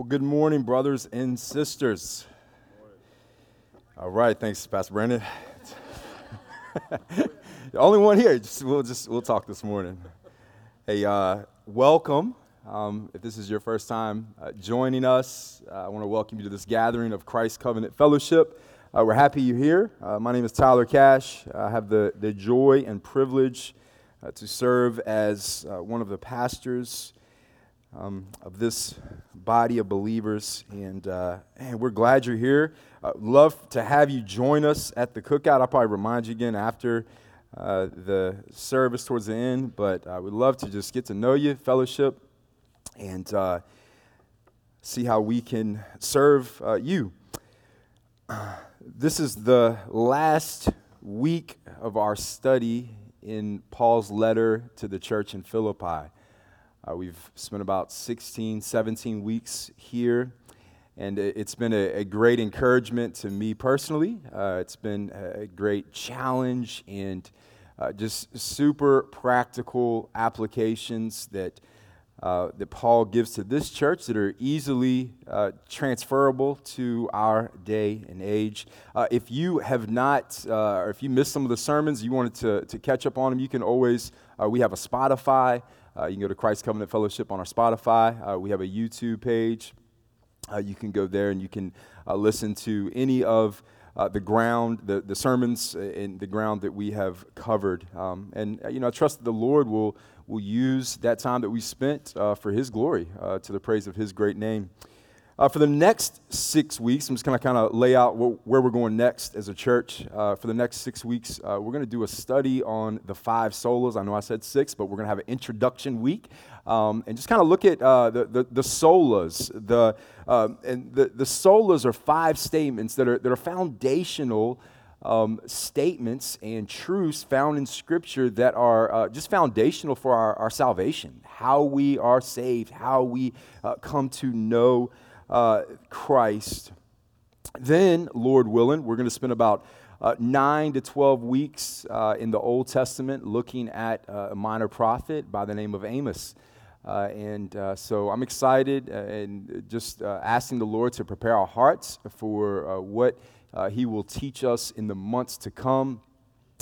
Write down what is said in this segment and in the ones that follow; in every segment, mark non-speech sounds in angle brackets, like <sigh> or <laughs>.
Well, good morning, brothers and sisters. All right, thanks, Pastor Brandon. the <laughs> only one here. Just, we'll just we'll talk this morning. Hey, uh, welcome. Um, if this is your first time uh, joining us, uh, I want to welcome you to this gathering of Christ Covenant Fellowship. Uh, we're happy you're here. Uh, my name is Tyler Cash. I have the, the joy and privilege uh, to serve as one of the pastors um, of this body of believers. And, uh, and we're glad you're here. Uh, love to have you join us at the cookout. I'll probably remind you again after uh, the service towards the end, but I would love to just get to know you, fellowship, and uh, see how we can serve uh, you. This is the last week of our study in Paul's letter to the church in Philippi. Uh, we've spent about 16, 17 weeks here, and it's been a, a great encouragement to me personally. Uh, it's been a great challenge and uh, just super practical applications that, uh, that Paul gives to this church that are easily uh, transferable to our day and age. Uh, if you have not, or if you missed some of the sermons, you wanted to, to catch up on them, you can always, we have a Spotify. Uh, you can go to Christ Covenant Fellowship on our Spotify. Uh, we have a YouTube page. Uh, you can go there and you can uh, listen to any of uh, the ground, the, the sermons in the ground that we have covered. Um, and, you know, I trust that the Lord will, will use that time that we spent for His glory, to the praise of His great name. Uh, for the next six weeks, I'm just going to kind of lay out wh- where we're going next as a church. Uh, for the next six weeks, uh, we're going to do a study on the five solas. I know I said six, but we're going to have an introduction week um, and just kind of look at uh, the, the, the, solas. The, um, and the, the solas are five statements that are, that are foundational. Um, statements and truths found in Scripture that are uh, just foundational for our, our salvation, how we are saved, how we uh, come to know uh, Christ. Then, Lord willing, we're going to spend about uh, nine to 12 weeks uh, in the Old Testament looking at uh, a minor prophet by the name of Amos. Uh, and uh, so I'm excited and just asking the Lord to prepare our hearts for what He will teach us in the months to come.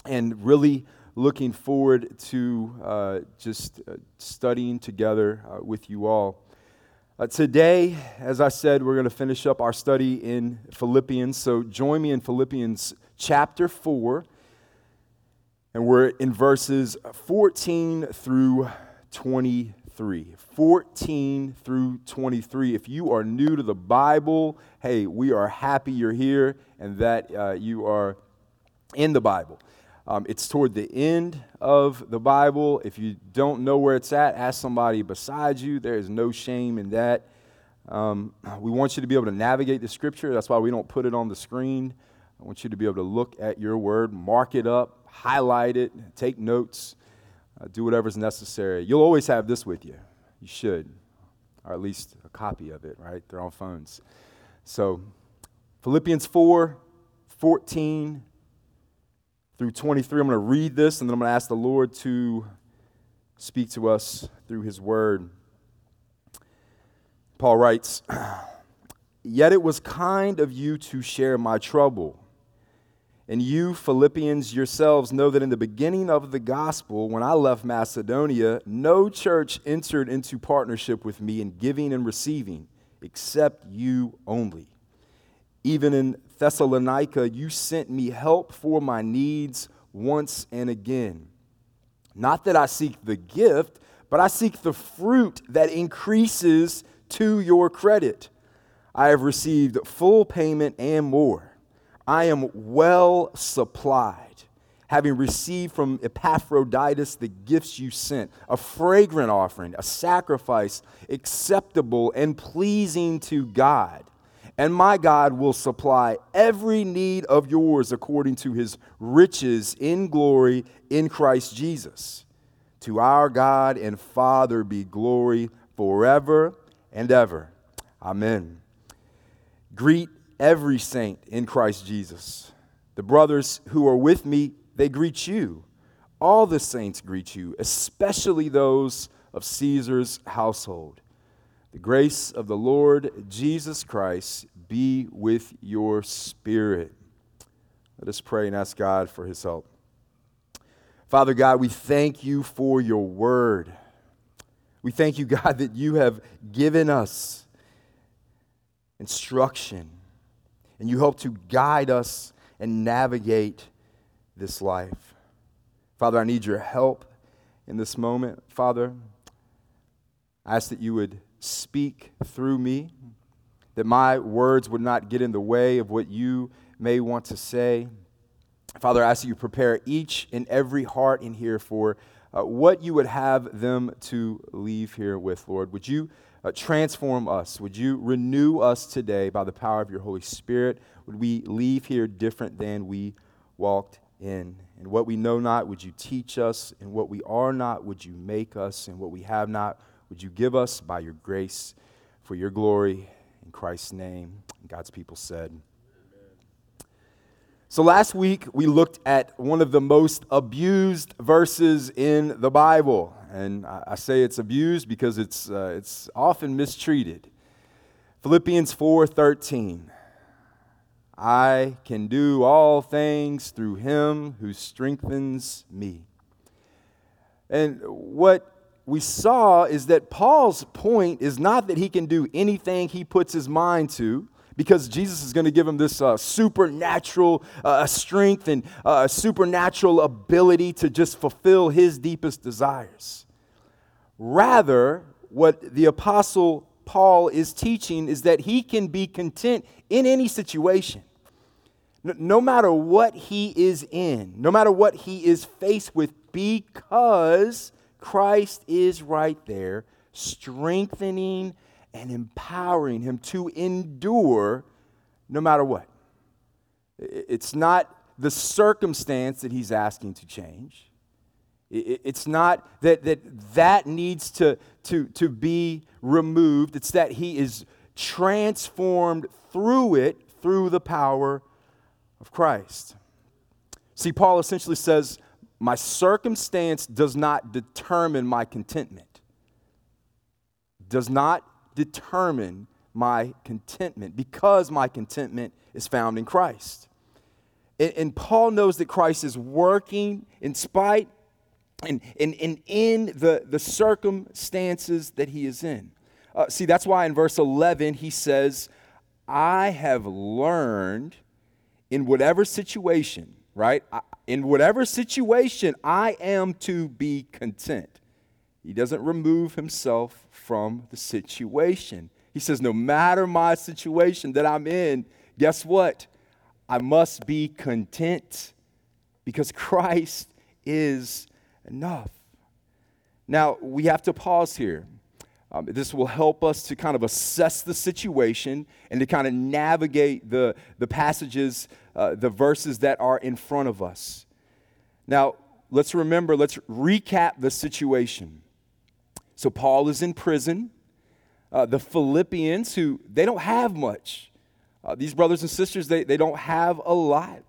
And really looking forward to just studying together with you all. Uh, today, as I said, we're going to finish up our study in Philippians. So join me in Philippians chapter 4, and we're in verses 14 through 23. 14 through 23. If you are new to the Bible, hey, we are happy you're here and that uh, you are in the Bible. Um, it's toward the end of the Bible. If you don't know where it's at, ask somebody beside you. There is no shame in that. Um, we want you to be able to navigate the scripture. That's why we don't put it on the screen. I want you to be able to look at your word, mark it up, highlight it, take notes, uh, do whatever's necessary. You'll always have this with you. You should, or at least a copy of it, right? They're on phones. So, Philippians 4 14 through 23. I'm going to read this and then I'm going to ask the Lord to speak to us through his word. Paul writes, <clears throat> Yet it was kind of you to share my trouble. And you, Philippians, yourselves know that in the beginning of the gospel, when I left Macedonia, no church entered into partnership with me in giving and receiving, except you only. Even in Thessalonica, you sent me help for my needs once and again. Not that I seek the gift, but I seek the fruit that increases to your credit. I have received full payment and more. I am well supplied, having received from Epaphroditus the gifts you sent a fragrant offering, a sacrifice acceptable and pleasing to God and my God will supply every need of yours according to his riches in glory in Christ Jesus. To our God and Father be glory forever and ever. Amen. Greet every saint in Christ Jesus. The brothers who are with me, they greet you. All the saints greet you, especially those of Caesar's household. The grace of the Lord Jesus Christ be with your spirit. Let us pray and ask God for his help. Father God, we thank you for your word. We thank you, <laughs> God, that you have given us instruction and you help to guide us and navigate this life. Father, I need your help in this moment. Father, I ask that you would speak through me, that my words would not get in the way of what you may want to say. Father, I ask you prepare each and every heart in here for uh, what you would have them to leave here with, Lord. Would you uh, transform us? Would you renew us today by the power of your Holy Spirit? Would we leave here different than we walked in? And what we know not, would you teach us? And what we are not, would you make us? And what we have not, would you give us by your grace for your glory? In Christ's name. God's people said, so, last week we looked at one of the most abused verses in the Bible. And I say it's abused because it's, uh, it's often mistreated. Philippians 4:13. I can do all things through him who strengthens me. And what we saw is that Paul's point is not that he can do anything he puts his mind to because Jesus is going to give him this uh, supernatural uh, strength and uh, supernatural ability to just fulfill his deepest desires. Rather, what the Apostle Paul is teaching is that he can be content in any situation. No matter what he is in, no matter what he is faced with, because Christ is right there, strengthening and empowering him to endure no matter what. It's not the circumstance that he's asking to change. It's not that that, that needs to, to, to be removed. It's that he is transformed through it, through the power of Christ. See, Paul essentially says, My circumstance does not determine my contentment, does not determine my contentment because my contentment is found in Christ. And, and Paul knows that Christ is working in spite and, and, and in the, the circumstances that he is in. Uh, see, that's why in verse 11 he says, I have learned in whatever situation, right? In whatever situation, I am to be content. He doesn't remove himself from the situation. He says, No matter my situation that I'm in, guess what? I must be content because Christ is enough. Now, we have to pause here. Um, this will help us to kind of assess the situation and to kind of navigate the, the passages, uh, the verses that are in front of us. Now, let's remember, let's recap the situation. So Paul is in prison. Uh, the Philippians, who they don't have much, uh, these brothers and sisters, they, they don't have a lot.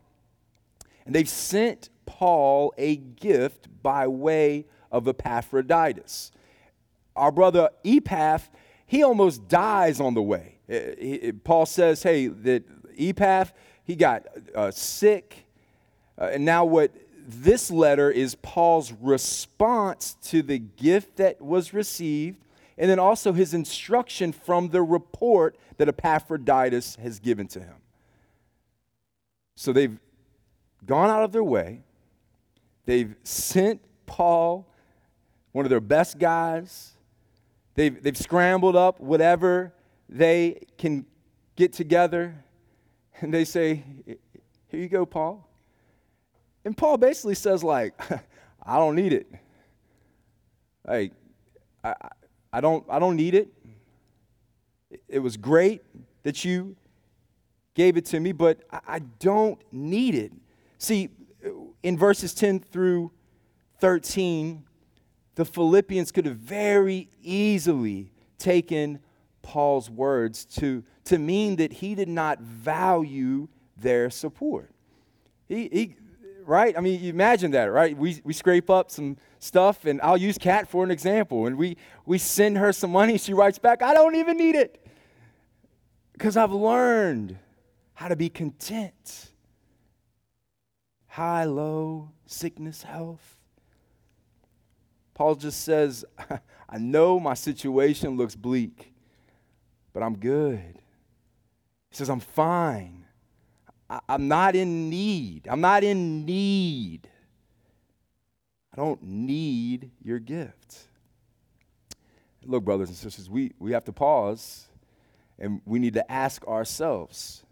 And they've sent Paul a gift by way of Epaphroditus. Our brother Epaph, he almost dies on the way. He, Paul says, hey, that Epaph, he got uh, sick. Uh, and now what this letter is Paul's response to the gift that was received, and then also his instruction from the report that Epaphroditus has given to him. So they've gone out of their way, they've sent Paul, one of their best guys, they've, they've scrambled up whatever they can get together, and they say, Here you go, Paul. And Paul basically says, like, <laughs> I don't need it. Like, I, I, don't, I don't need it. It was great that you gave it to me, but I, I don't need it. See, in verses 10 through 13, the Philippians could have very easily taken Paul's words to, to mean that he did not value their support. He, he, right? I mean, you imagine that, right? We, we scrape up some stuff, and I'll use Kat for an example. And we, we send her some money, she writes back, I don't even need it. Because I've learned how to be content. High, low, sickness, health. Paul just says, <laughs> I know my situation looks bleak, but I'm good. He says, I'm fine. I, am not in need. I'm not in need. I don't need your gift. Look, brothers and sisters, we, we have to pause and we need to ask ourselves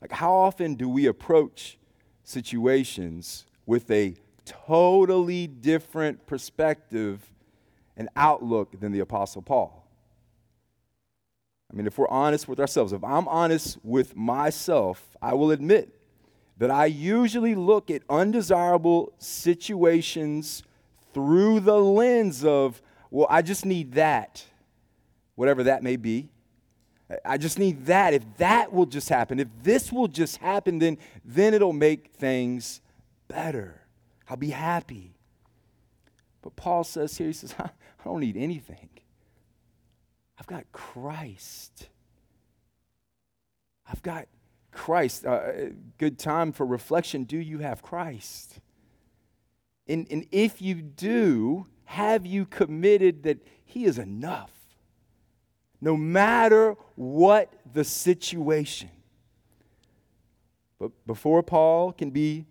like, how often do we approach situations with a totally different perspective and outlook than the Apostle Paul? I mean, if we're honest with ourselves, if I'm honest with myself, I will admit that I usually look at undesirable situations through the lens of, well, I just need that, whatever that may be. I just need that. If that will just happen, if this will just happen, then, then it'll make things better. I'll be happy. But Paul says here, he says, <laughs> I don't need anything. I've got Christ. I've got Christ. Uh, good time for reflection. Do you have Christ? And, and if you do, have you committed that He is enough? No matter what the situation. But before Paul can be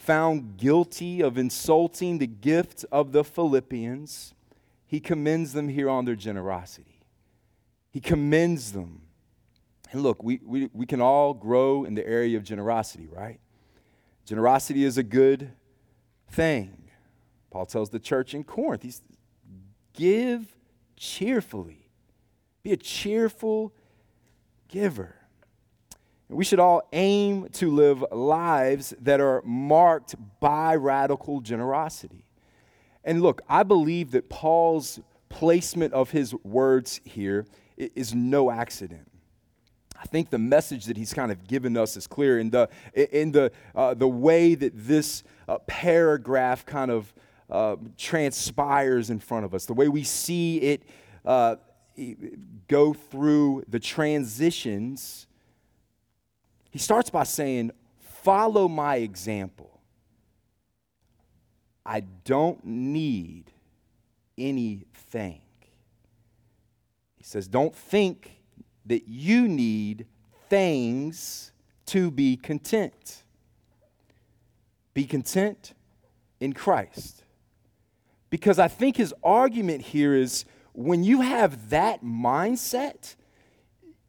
found guilty of insulting the gift of the Philippians, he commends them here on their generosity. He commends them. And look, we, we, we can all grow in the area of generosity, right? Generosity is a good thing. Paul tells the church in Corinth, he's give cheerfully. Be a cheerful giver. We should all aim to live lives that are marked by radical generosity. And look, I believe that Paul's placement of his words here is no accident. I think the message that he's kind of given us is clear in the, in the, uh, the way that this uh, paragraph kind of uh, transpires in front of us, the way we see it uh, go through the transitions. He starts by saying, Follow my example. I don't need anything. He says, Don't think that you need things to be content. Be content in Christ. Because I think his argument here is when you have that mindset,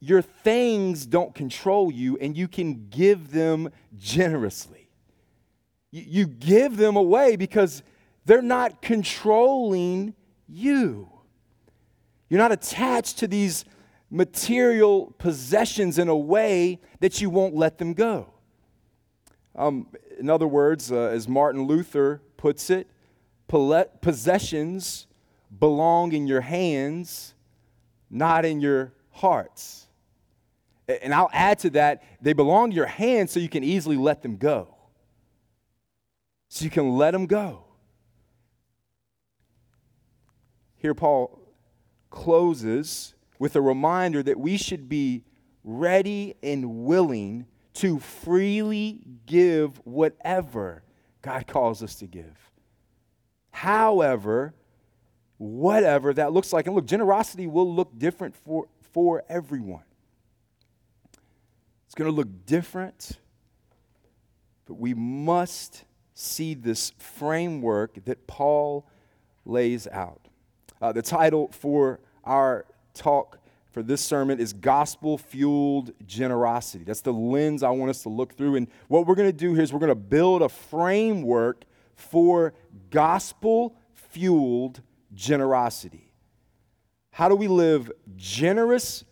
your things don't control you and you can give them generously. You, you give them away because they're not controlling you. You're not attached to these material possessions in a way that you won't let them go. Um, in other words, uh, as Martin Luther puts it, possessions belong in your hands, not in your hearts. And I'll add to that, they belong to your hands so you can easily let them go. So you can let them go. Here, Paul closes with a reminder that we should be ready and willing to freely give whatever God calls us to give. However, whatever that looks like. And look, generosity will look different for, for everyone. It's going to look different, but we must see this framework that Paul lays out. Uh, the title for our talk for this sermon is Gospel Fueled Generosity. That's the lens I want us to look through. And what we're going to do here is we're going to build a framework for gospel fueled generosity. How do we live generous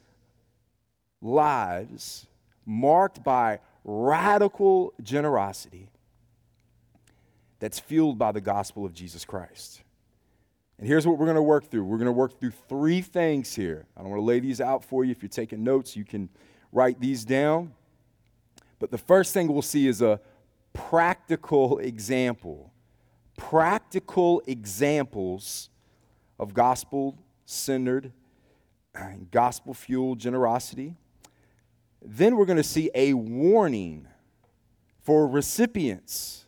lives marked by radical generosity that's fueled by the gospel of Jesus Christ? And here's what we're going to work through. We're going to work through three things here. I don't want to lay these out for you. If you're taking notes, you can write these down. But the first thing we'll see is a practical example. Practical examples of gospel centered, and gospel fueled generosity. Then we're going to see a warning for recipients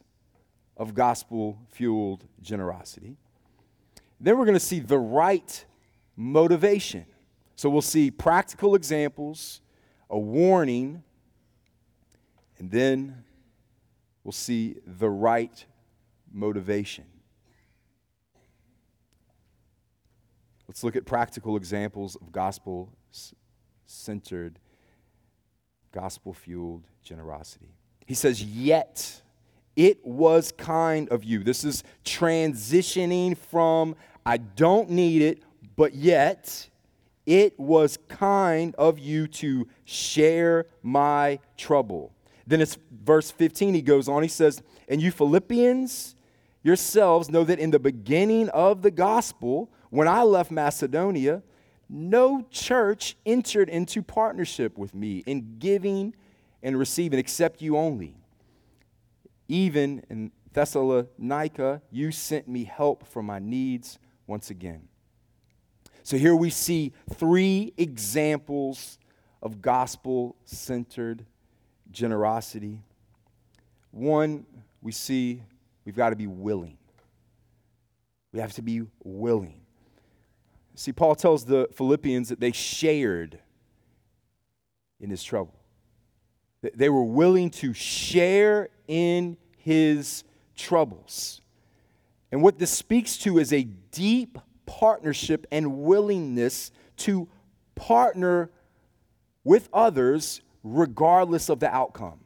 of gospel fueled generosity. Then we're going to see the right motivation. So we'll see practical examples, a warning, and then we'll see the right motivation. Let's look at practical examples of gospel centered, gospel fueled generosity. He says, Yet it was kind of you. This is transitioning from I don't need it, but yet it was kind of you to share my trouble. Then it's verse 15, he goes on, he says, And you Philippians yourselves know that in the beginning of the gospel, when I left Macedonia, no church entered into partnership with me in giving and receiving except you only. Even in Thessalonica, you sent me help for my needs once again. So here we see three examples of gospel centered generosity. One, we see we've got to be willing. We have to be willing. See, Paul tells the Philippians that they shared in his trouble. They were willing to share in his troubles. And what this speaks to is a deep partnership and willingness to partner with others regardless of the outcome.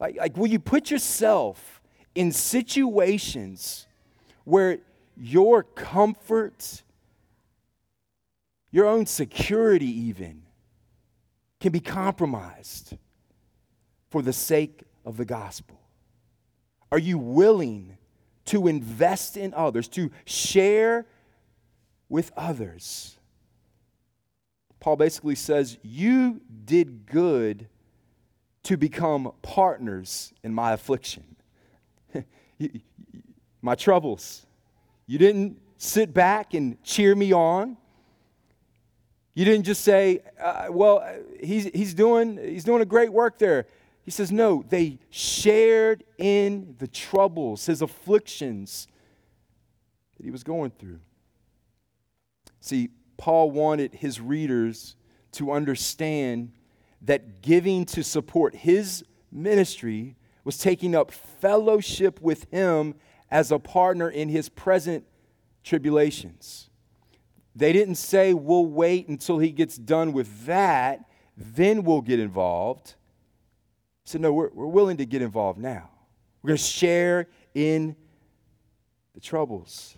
Like, like will you put yourself in situations where your comfort, your own security, even, can be compromised for the sake of the gospel? Are you willing to invest in others, to share with others? Paul basically says, You did good to become partners in my affliction, <laughs> my troubles. You didn't sit back and cheer me on. You didn't just say, uh, well, he's, he's, doing, he's doing a great work there. He says, no, they shared in the troubles, his afflictions that he was going through. See, Paul wanted his readers to understand that giving to support his ministry was taking up fellowship with him as a partner in his present tribulations. They didn't say, we'll wait until he gets done with that, then we'll get involved. Said, no, we're, we're willing to get involved now. We're going to share in the troubles.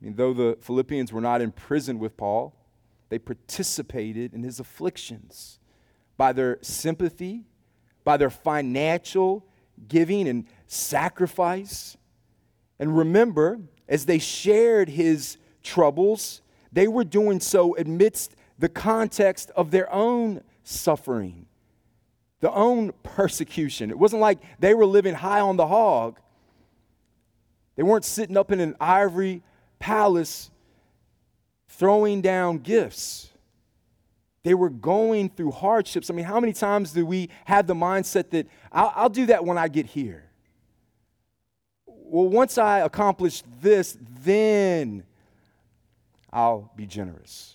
I mean, though the Philippians were not imprisoned with Paul, they participated in his afflictions by their sympathy, by their financial giving and sacrifice. And remember, as they shared his troubles, they were doing so amidst the context of their own suffering, their own persecution. It wasn't like they were living high on the hog. They weren't sitting up in an ivory palace throwing down gifts. They were going through hardships. I mean, how many times do we have the mindset that I'll, I'll do that when I get here? Well, once I accomplish this, then I'll be generous.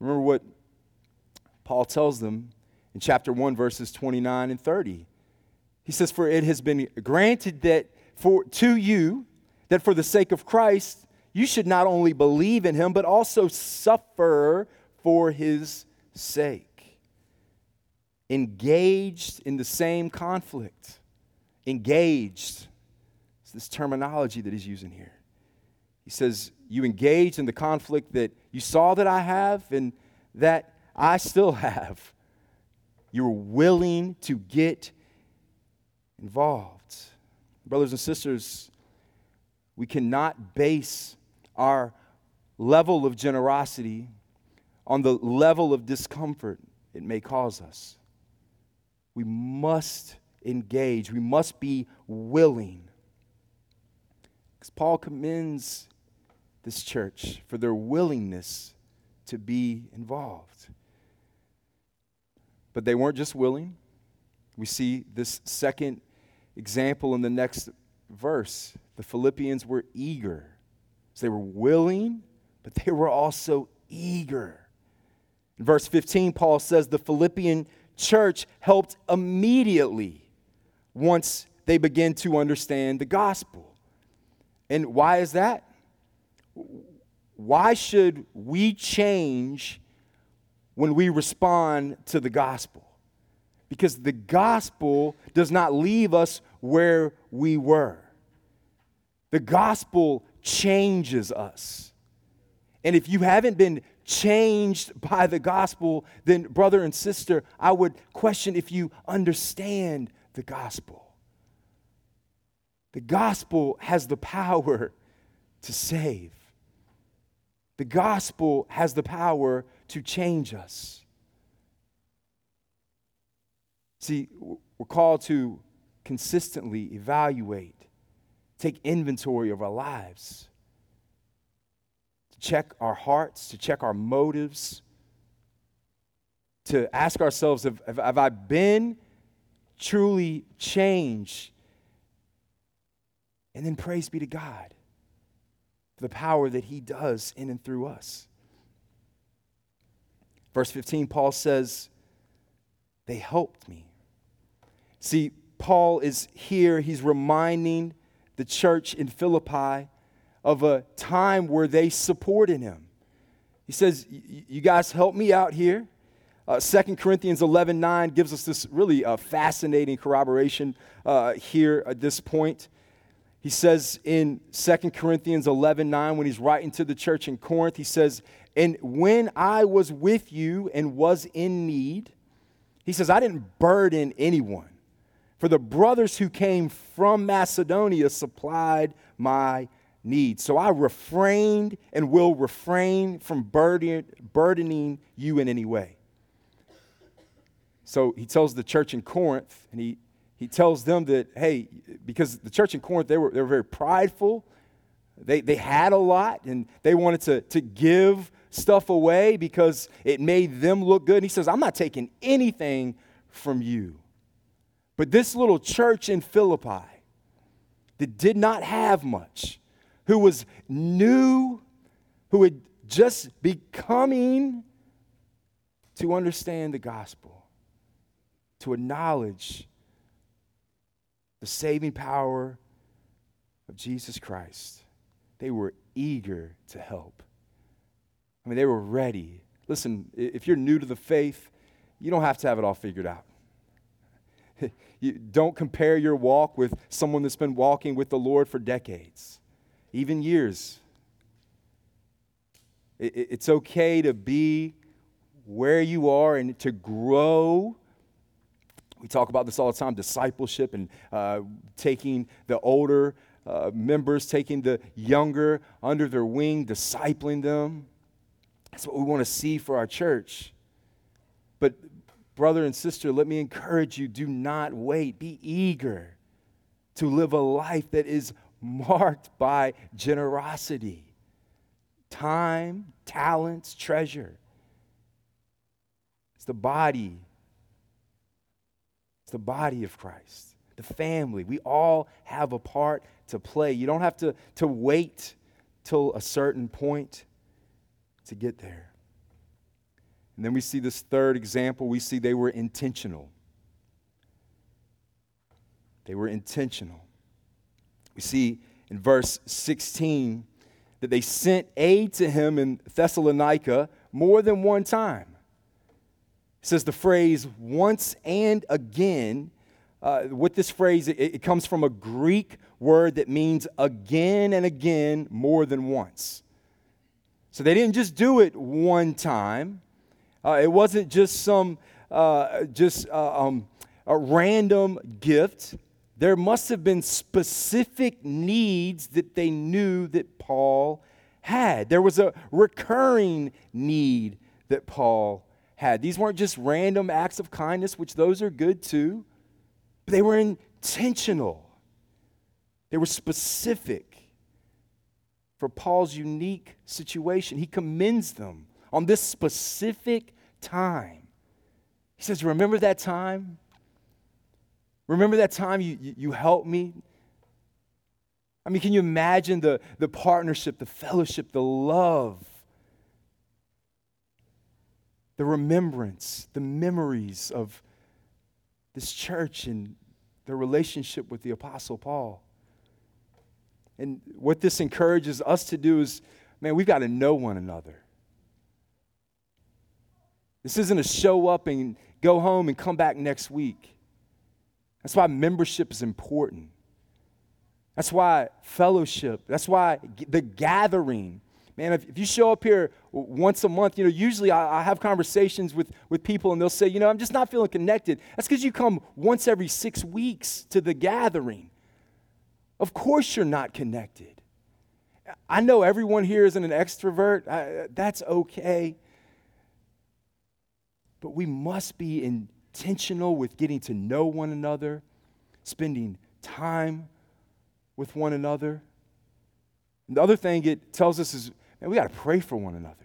Remember what Paul tells them in chapter 1, verses 29 and 30. He says, For it has been granted that for to you that for the sake of Christ you should not only believe in him, but also suffer for his sake. Engaged in the same conflict engaged. It's this terminology that he's using here. He says, You engaged in the conflict that you saw that I have and that I still <laughs> have. You're willing to get involved. Brothers and sisters, we cannot base our level of generosity on the level of discomfort it may cause us. we must engage, we must be willing. Because Paul commends this church for their willingness to be involved. But they weren't just willing. We see this second example in the next verse. The Philippians were eager. So they were willing, but they were also eager. In verse 15, Paul says the Philippian church helped immediately once they begin to understand the gospel. And why is that? Why should we change when we respond to the gospel? Because the gospel does not leave us where we were. The gospel changes us. And if you haven't been changed by the gospel, then, brother and sister, I would question if you understand the gospel. The gospel has the power to save, the gospel has the power to change us. See, we're called to consistently evaluate, take inventory of our lives, to check our hearts, to check our motives, to ask ourselves have, have I been truly change. And then praise be to God for the power that He does in and through us. Verse 15, Paul says, They helped me. See, Paul is here, he's reminding the church in Philippi of a time where they supported him. He says, You guys help me out here. Uh, 2 Corinthians 11 9 gives us this really uh, fascinating corroboration uh, here at this point. He says in 2 Corinthians 11 9, when he's writing to the church in Corinth, he says, And when I was with you and was in need, he says, I didn't burden anyone for the brothers who came from Macedonia supplied my needs. So I refrained and will refrain from burden, burdening you in any way. So he tells the church in Corinth, and he, he tells them that, hey, because the church in Corinth, they were, they were very prideful. They, they had a lot, and they wanted to, to give stuff away because it made them look good. And he says, I'm not taking anything from you. But this little church in Philippi that did not have much, who was new, who had just becoming to understand the gospel, to acknowledge the saving power of Jesus Christ, they were eager to help. I mean, they were ready. Listen, if you're new to the faith, you don't have to have it all figured out. <laughs> You don't compare your walk with someone that's been walking with the Lord for decades, even years. It's okay to be where you are and to grow. We talk about this all the time discipleship and uh, taking the older uh, members, taking the younger under their wing, discipling them. That's what we want to see for our church. But, brother and sister, let me encourage you do not wait. Be eager to live a life that is marked by generosity, time, talents, treasure. It's the body. It's the body of Christ, the family. We all have a part to play. You don't have to, to wait till a certain point to get there. And then we see this third example. We see they were intentional. They were intentional. We see in verse 16 that they sent aid to him in Thessalonica more than one time. It says the phrase once and again. Uh, with this phrase, it, it comes from a Greek word that means again and again more than once. So they didn't just do it one time, uh, it wasn't just some uh, just uh, um, a random gift. There must have been specific needs that they knew that Paul had. There was a recurring need that Paul had. These weren't just random acts of kindness, which those are good too, but they were intentional. They were specific for Paul's unique situation. He commends them on this specific time. He says, Remember that time? Remember that time you, you, you helped me? I mean, can you imagine the, the partnership, the fellowship, the love, the remembrance, the memories of this church and their relationship with the Apostle Paul? And what this encourages us to do is, man, we've got to know one another. This isn't a show up and go home and come back next week. That's why membership is important. That's why fellowship, that's why the gathering. Man, if, if you show up here once a month, you know, usually I, I have conversations with, with people and they'll say, you know, I'm just not feeling connected. That's because you come once every six weeks to the gathering. Of course, you're not connected. I know everyone here isn't an extrovert. I, that's okay. But we must be intentional with getting to know one another, spending time with one another. And the other thing it tells us is, man, we got to pray for one another.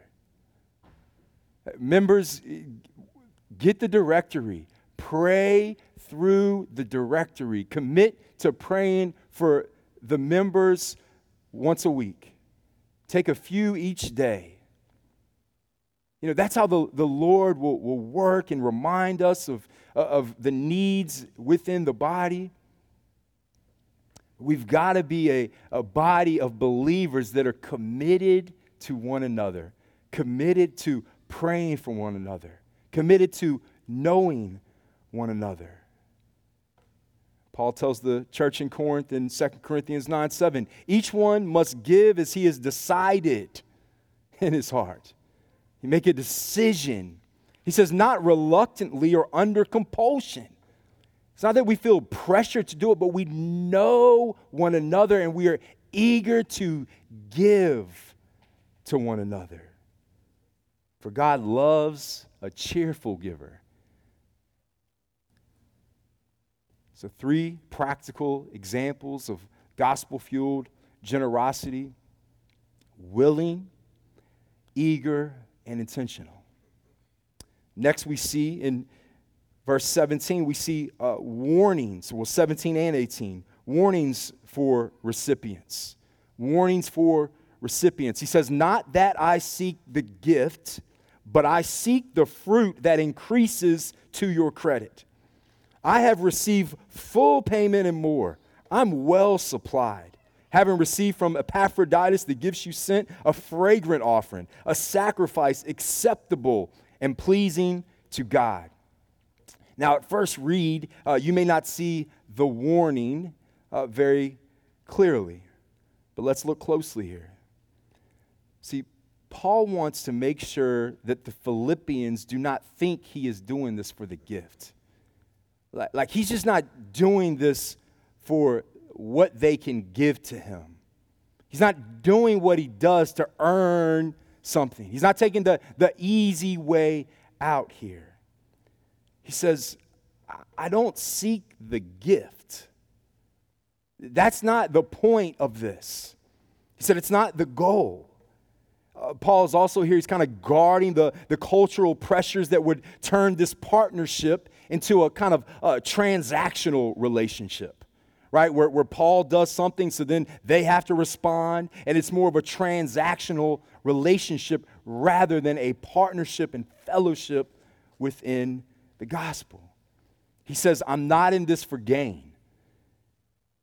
Uh, members, uh, get the directory. Pray through the directory. Commit to praying for the members once a week. Take a few each day. You know, that's how the, the Lord will, will work and remind us of, uh, of the needs within the body. We've got to be a, a body of believers that are committed to one another, committed to praying for one another, committed to knowing one another. Paul tells the church in Corinth in 2 Corinthians 9 7, each one must give as he has decided in his heart. He make a decision. He says, not reluctantly or under compulsion. It's not that we feel pressure to do it, but we know one another and we are eager to give to one another. For God loves a cheerful giver. So, three practical examples of gospel fueled generosity willing, eager, and intentional. Next, we see in verse 17, we see uh, warnings, well, 17 and 18, warnings for recipients. Warnings for recipients. He says, Not that I seek the gift, but I seek the fruit that increases to your credit. I have received full payment and more. I'm well supplied. Having received from Epaphroditus the gifts you sent, a fragrant offering, a sacrifice acceptable and pleasing to God. Now, at first read, uh, you may not see the warning uh, very clearly, but let's look closely here. See, Paul wants to make sure that the Philippians do not think he is doing this for the gift. Like, like he's just not doing this for what they can give to him. He's not doing what he does to earn something. He's not taking the, the easy way out here. He says, I don't seek the gift. That's not the point of this. He said, it's not the goal. Uh, Paul is also here, he's kind of guarding the, the cultural pressures that would turn this partnership into a kind of uh, transactional relationship, right? Where, where Paul does something, so then they have to respond, and it's more of a transactional relationship rather than a partnership and fellowship within the gospel. He says, I'm not in this for gain.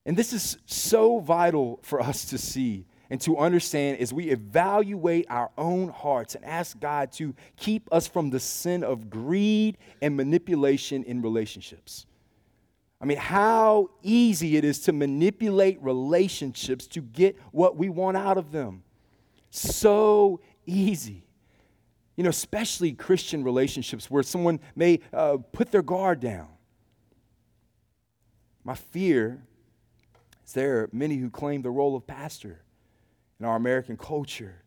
And this is so vital for us to see and to understand as we evaluate our own hearts and ask God to keep us from the sin of greed and manipulation in relationships. I mean, how easy it is to manipulate relationships to get what we want out of them. So easy. You know, especially Christian relationships where someone may uh, put their guard down. My fear is there are many who claim the role of pastor in our American culture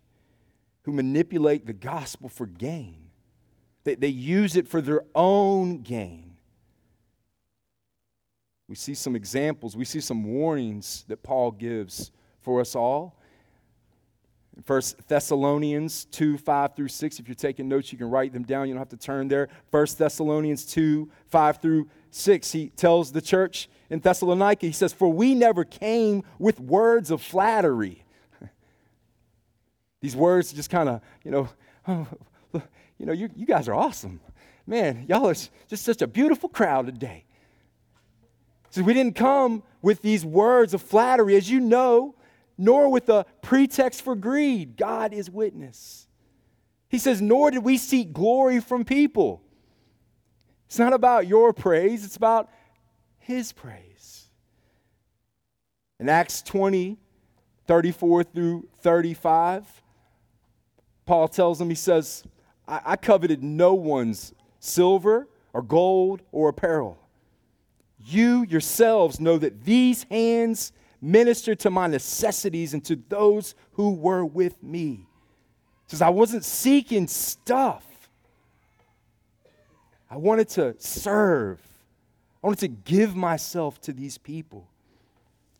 who manipulate the gospel for gain. They, they use it for their own gain. We see some examples, we see some warnings that Paul gives for us all. First Thessalonians 2, 5 through 6. If you're taking notes, you can write them down. You don't have to turn there. First Thessalonians 2, 5 through 6. He tells the church in Thessalonica, he says, For we never came with words of flattery. These words just kind of, you know, <laughs> oh, you know, you, you guys are awesome. Man, y'all are just such a beautiful crowd today. So we didn't come with these words of flattery, as you know, nor with a pretext for greed. God is witness. He says, nor did we seek glory from people. It's not about your praise, it's about His praise. In Acts 20, 34 through 35, Paul tells them, he says, I, I coveted no one's silver or gold or apparel. You yourselves know that these hands ministered to my necessities and to those who were with me. He says, I wasn't seeking stuff. I wanted to serve. I wanted to give myself to these people.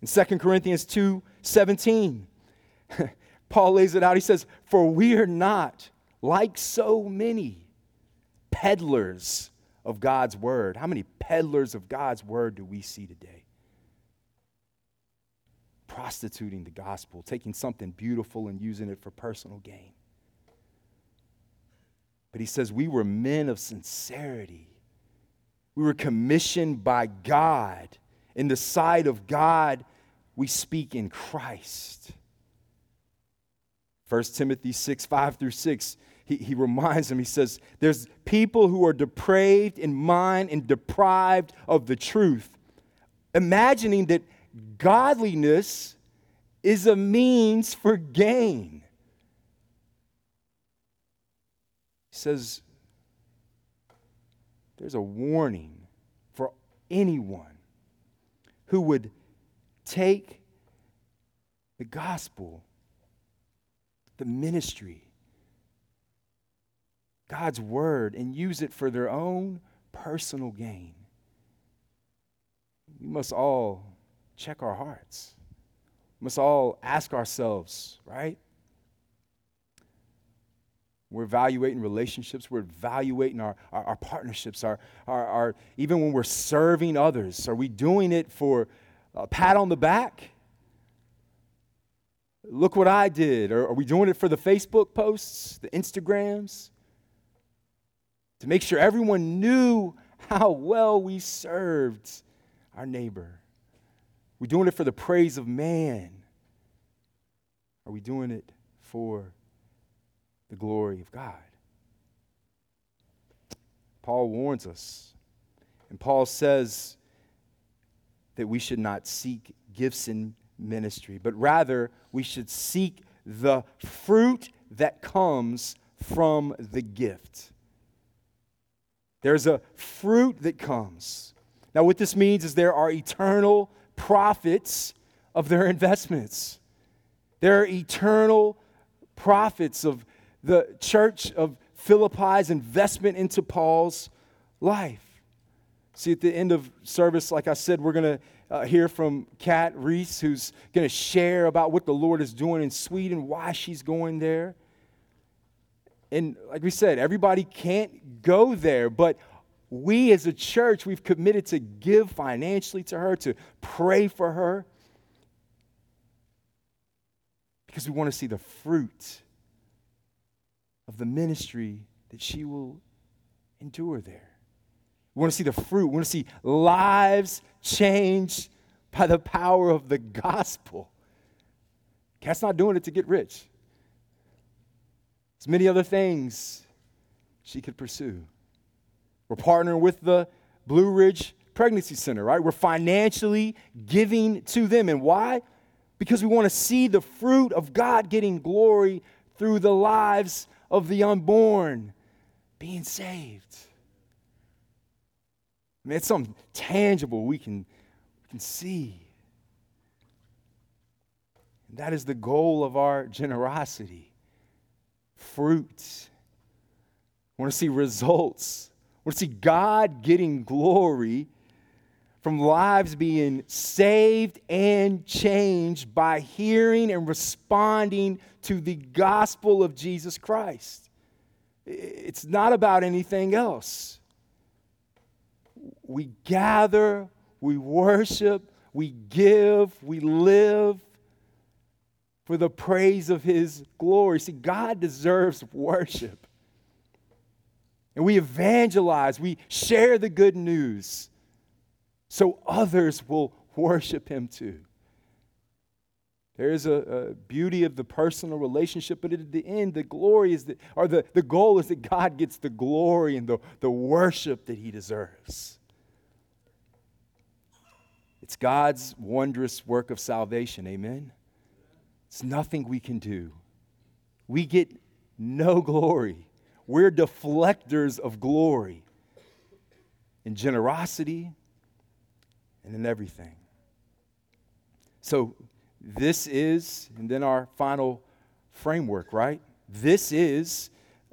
In 2 Corinthians 2 17, <laughs> Paul lays it out. He says, For we are not like so many peddlers of God's word. How many peddlers of God's word do we see today? Prostituting the gospel, taking something beautiful and using it for personal gain. But he says, We were men of sincerity. We were commissioned by God. In the sight of God, we speak in Christ. 1 Timothy 6, 5 through 6, he, he reminds them, he says, There's people who are depraved in mind and deprived of the truth, imagining that godliness is a means for gain. He says, There's a warning for anyone who would take the gospel the ministry, God's word, and use it for their own personal gain. We must all check our hearts. We must all ask ourselves, right? We're evaluating relationships. We're evaluating our, our, our partnerships. Our, our, our, even when we're serving others, are we doing it for a pat on the back? Look what I did? Or are we doing it for the Facebook posts, the Instagrams? To make sure everyone knew how well we served our neighbor. We're we doing it for the praise of man? Are we doing it for the glory of God? Paul warns us. And Paul says that we should not seek gifts and ministry, but rather we should seek the fruit that comes from the gift. There's a fruit that comes. Now, what this means is there are eternal profits of their investments. There are eternal profits of the church of Philippi's investment into Paul's life. See, at the end of service, like I said, we're going to uh, hear from Kat Reese, who's going to share about what the Lord is doing in Sweden, why she's going there. And like we said, everybody can't go there, but we as a church, we've committed to give financially to her, to pray for her, because we want to see the fruit of the ministry that she will endure there. We want to see the fruit. We want to see lives changed by the power of the gospel. Kat's not doing it to get rich. There's many other things she could pursue. We're partnering with the Blue Ridge Pregnancy Center, right? We're financially giving to them. And why? Because we want to see the fruit of God getting glory through the lives of the unborn being saved. I mean, it's something tangible we can, we can see. And that is the goal of our generosity fruit. I want to see results. I want to see God getting glory from lives being saved and changed by hearing and responding to the gospel of Jesus Christ. It's not about anything else. We gather, we worship, we give, we live for the praise of His glory. See, God deserves worship. And we evangelize, we share the good news so others will worship him too. There is a, a, beauty of the personal relationship, but at the end, the glory is that, or the, the goal is that God gets the glory and the, the worship that he deserves. It's God's wondrous work of salvation, amen? It's nothing we can do. We get no <laughs> glory. We're deflectors of glory in generosity, and in everything. So, this is, and then our final framework, right? This is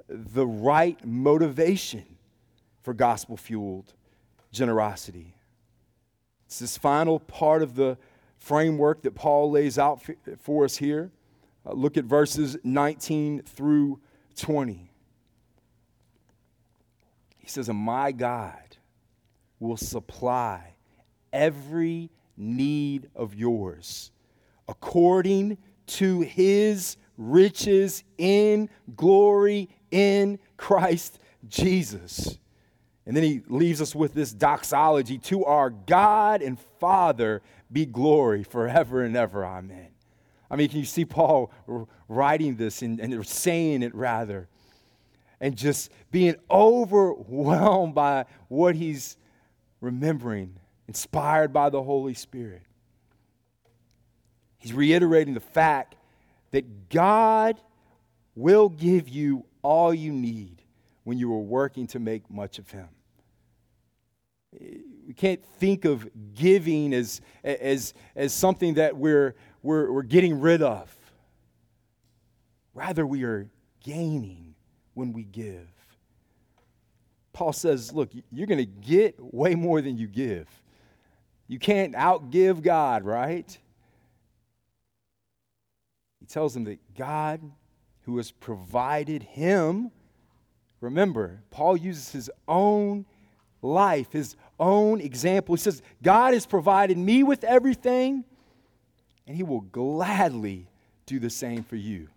the right motivation for gospel fueled generosity. It's this final part of the framework that Paul lays out for us here. Uh, look at verses 19 through 20. He says, And my God will supply every need of yours according to his riches in glory in Christ Jesus. And then he leaves us with this doxology to our God and Father be glory forever and ever. Amen. I mean, can you see Paul writing this and, and saying it rather? And just being overwhelmed by what he's remembering inspired by the Holy Spirit. He's reiterating the fact that God will give you all you need when you are working to make much of Him. We can't think of giving as, as, as something that we're, we're, we're getting rid of. Rather, we are gaining when we give. Paul says, look, you're going to get way more than you give. You can't outgive God, right? He tells him that God, who has provided him, remember, Paul uses his own life, his own example. He says, God has provided me with everything, and he will gladly do the same for you.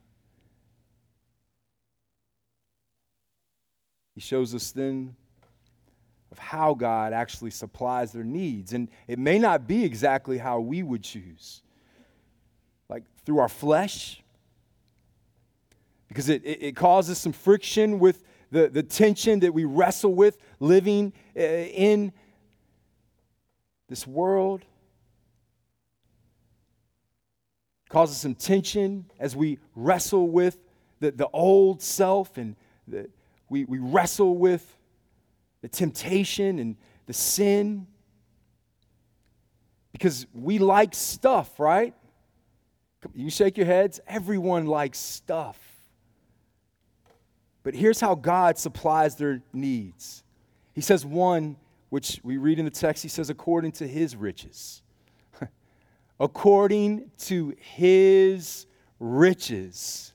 He shows us then of how God actually supplies their needs. And it may not be exactly how we would choose, like through our flesh, because it, it, causes some friction with the, the tension that we wrestle with living uh, in this world. Causes some tension as we wrestle with the, the old self and the, we, we wrestle with the temptation and the sin. Because we like stuff, right? You shake your heads. Everyone likes stuff. But here's how God supplies their needs. He says, one, which we read in the text, he says, according to his riches. <laughs> according to his riches.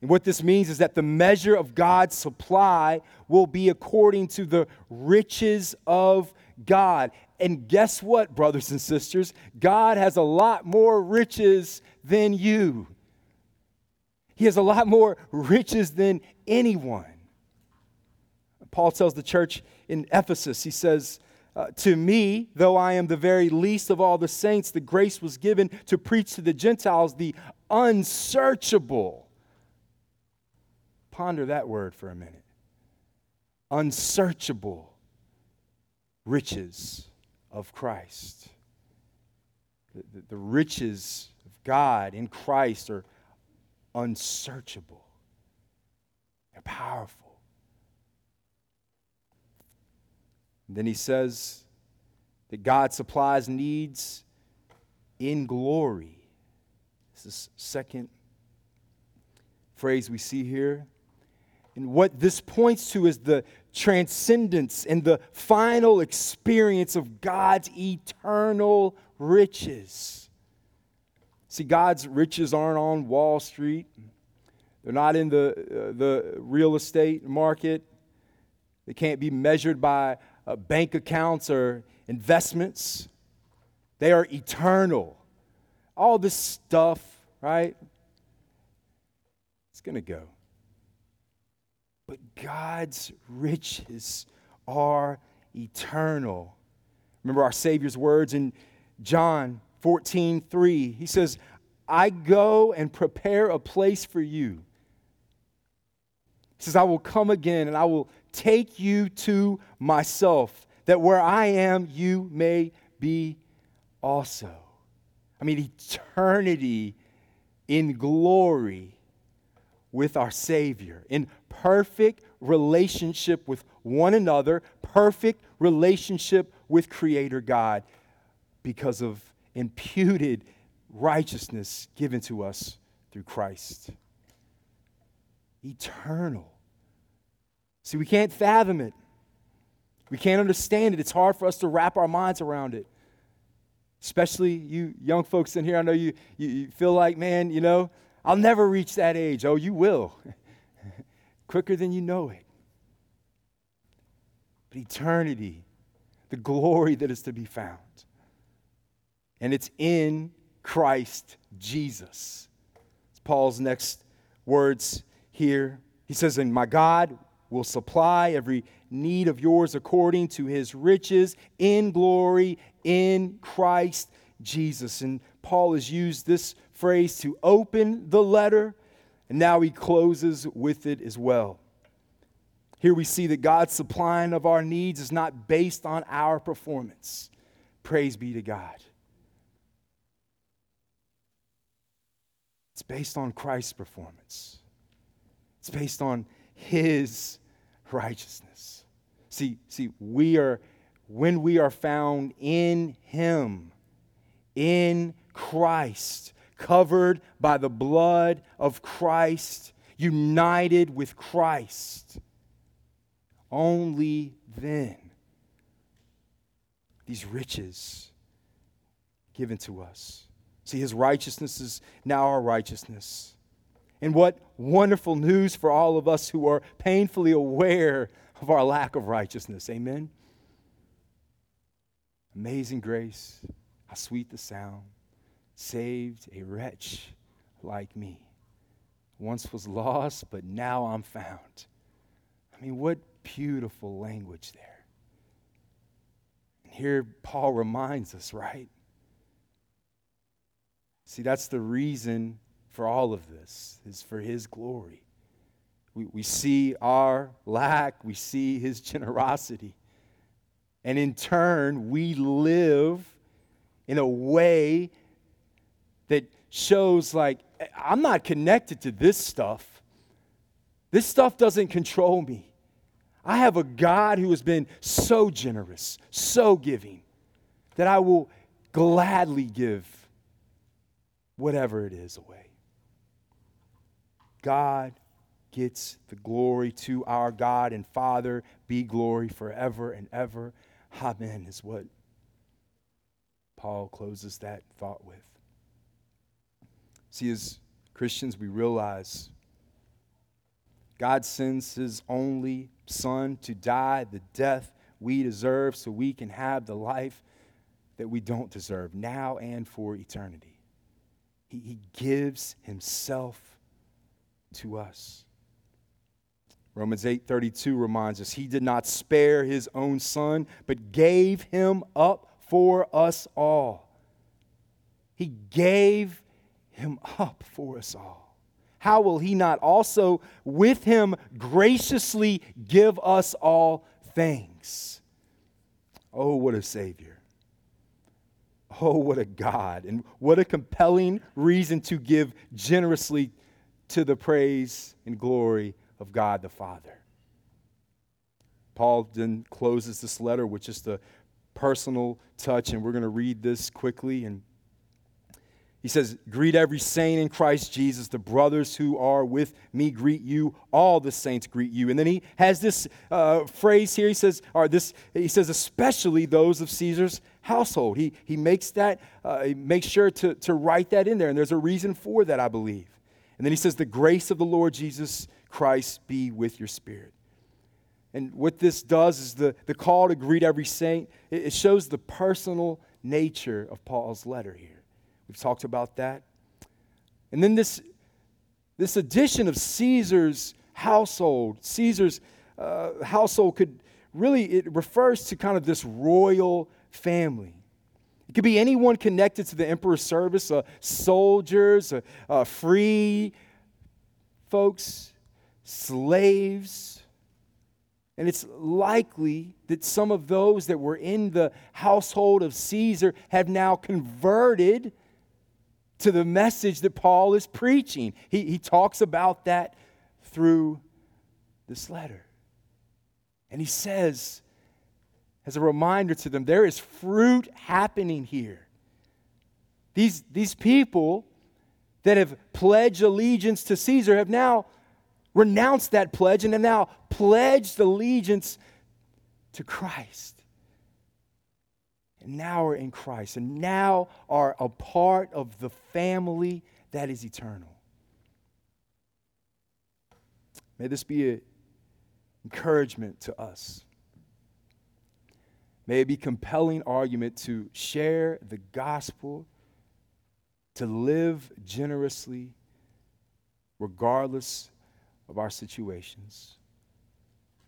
And what this means is that the measure of God's supply will be according to the riches of God. And guess what, brothers and sisters? God has a lot more riches than you. He has a lot more riches than anyone. Paul tells the church in Ephesus, he says, uh, To me, though I am the very least of all the saints, the grace was given to preach to the Gentiles the unsearchable Ponder that word for a minute. Unsearchable riches of Christ. The, the, the riches of God in Christ are unsearchable, they're powerful. And then he says that God supplies needs in glory. This is second phrase we see here And what this points to is the transcendence and the final experience of God's eternal riches. See, God's riches aren't on Wall Street. They're not in the, uh, the real estate market. They can't be measured by uh, bank accounts or investments. They are eternal. All this stuff, right? It's going to go. But God's riches are eternal. Remember our Savior's words in John 14 3. He says, I go and prepare a place for you. He says, I will come again and I will take you to myself, that where I am, you may be also. I mean, eternity in glory with our Savior, in perfect relationship with one another, perfect relationship with Creator God because of imputed righteousness given to us through Christ. Eternal. See, we can't fathom it. We can't understand it. It's hard for us to wrap our minds around it. Especially you young folks in here, I know you, you, you feel like, man, you know, I'll never reach that age. Oh, you will. <laughs> Quicker than you know it. But eternity, the glory that is to be found. And it's in Christ Jesus. It's Paul's next words here. He says, And my God will supply every need of yours according to his riches in glory in Christ Jesus. And Paul has used this phrase to open the letter, and now he closes with it as well. Here we see that God's supplying of our needs is not based on our performance. Praise be to God. It's based on Christ's performance. It's based on his righteousness. See, see, we are when we are found in him, in Christ, covered by the blood of Christ, united with Christ. Only then these riches given to us. See, his righteousness is now our righteousness. And what wonderful news for all of us who are painfully aware of our lack of righteousness. Amen. Amazing grace, how sweet the sound, saved a wretch like me. Once was lost, but now I'm found. I mean, what beautiful language there. And here Paul reminds us, right? See, that's the reason for all of this is for his glory. We, we see our lack, we see his generosity. And in turn, we live in a way that shows, like, I'm not connected to this stuff. This stuff doesn't control me. I have a God who has been so generous, so giving, that I will gladly give whatever it is away. God gets the glory to our God and Father be glory forever and ever. Amen, is what Paul closes that thought with. See, as Christians, we realize God sends his only Son to die the death we deserve so we can have the life that we don't deserve now and for eternity. He, he gives himself to us. Romans 8:32 reminds us he did not spare his own son but gave him up for us all. He gave him up for us all. How will he not also with him graciously give us all things? Oh, what a Savior. Oh, what a God. And what a compelling reason to give generously to the praise and glory of God the Father. Paul then closes this letter with just a personal touch, and we're going to read this quickly. And He says, Greet every saint in Christ Jesus. The brothers who are with me greet you. All the saints greet you. And then he has this uh, phrase here. He says, or this, he says, especially those of Caesar's household. He, he makes that, uh, he makes sure to, to write that in there. And there's a reason for that, I believe. And then he says, The grace of the Lord Jesus Christ be with your spirit. And what this does is the, the call to greet every saint, it, it shows the personal nature of Paul's letter here. We've talked about that. And then this, this addition of Caesar's household, Caesar's uh, household could really, it refers to kind of this royal family. It could be anyone connected to the emperor's service, uh, soldiers, uh, uh, free folks, slaves. And it's likely that some of those that were in the household of Caesar have now converted to the message that Paul is preaching. He, he talks about that through this letter. And he says, as a reminder to them, there is fruit happening here. These, these people that have pledged allegiance to Caesar have now renounced that pledge and have now pledged allegiance to Christ and now are in Christ, and now are a part of the family that is eternal. May this be an encouragement to us. May it be compelling argument to share the gospel, to live generously, regardless of our situations.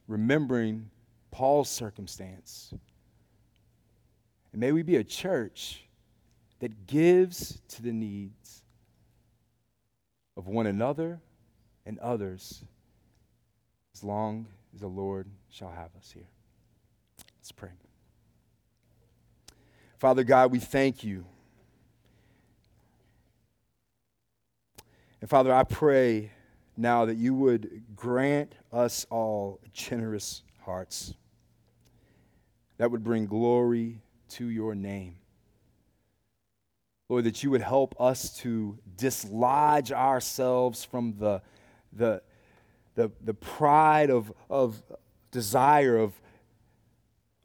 Remembering Paul's circumstance and may we be a church that gives to the needs of one another and others as long as the Lord shall have us here. Let's pray. Father God, we thank you. And Father, I pray now that you would grant us all generous hearts that would bring glory to your name. Lord, that you would help us to dislodge ourselves from the, the, the, the pride of, of desire, of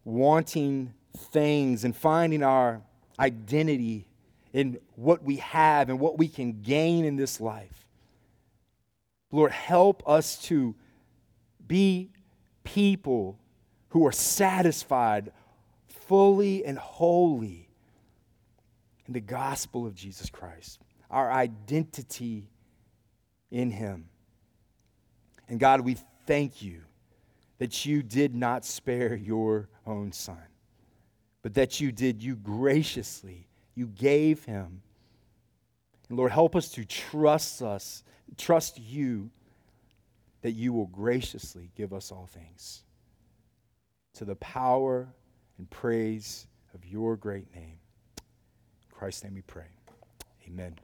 wanting things and finding our identity in what we have and what we can gain in this life. Lord, help us to be people who are satisfied fully and wholly in the gospel of Jesus Christ, our identity in Him. And God, we thank you that you did not spare your own Son, but that you did, you graciously, you gave Him. And Lord, help us to trust us, trust you that you will graciously give us all things to the power and praise of your great name. In Christ's name we pray. Amen.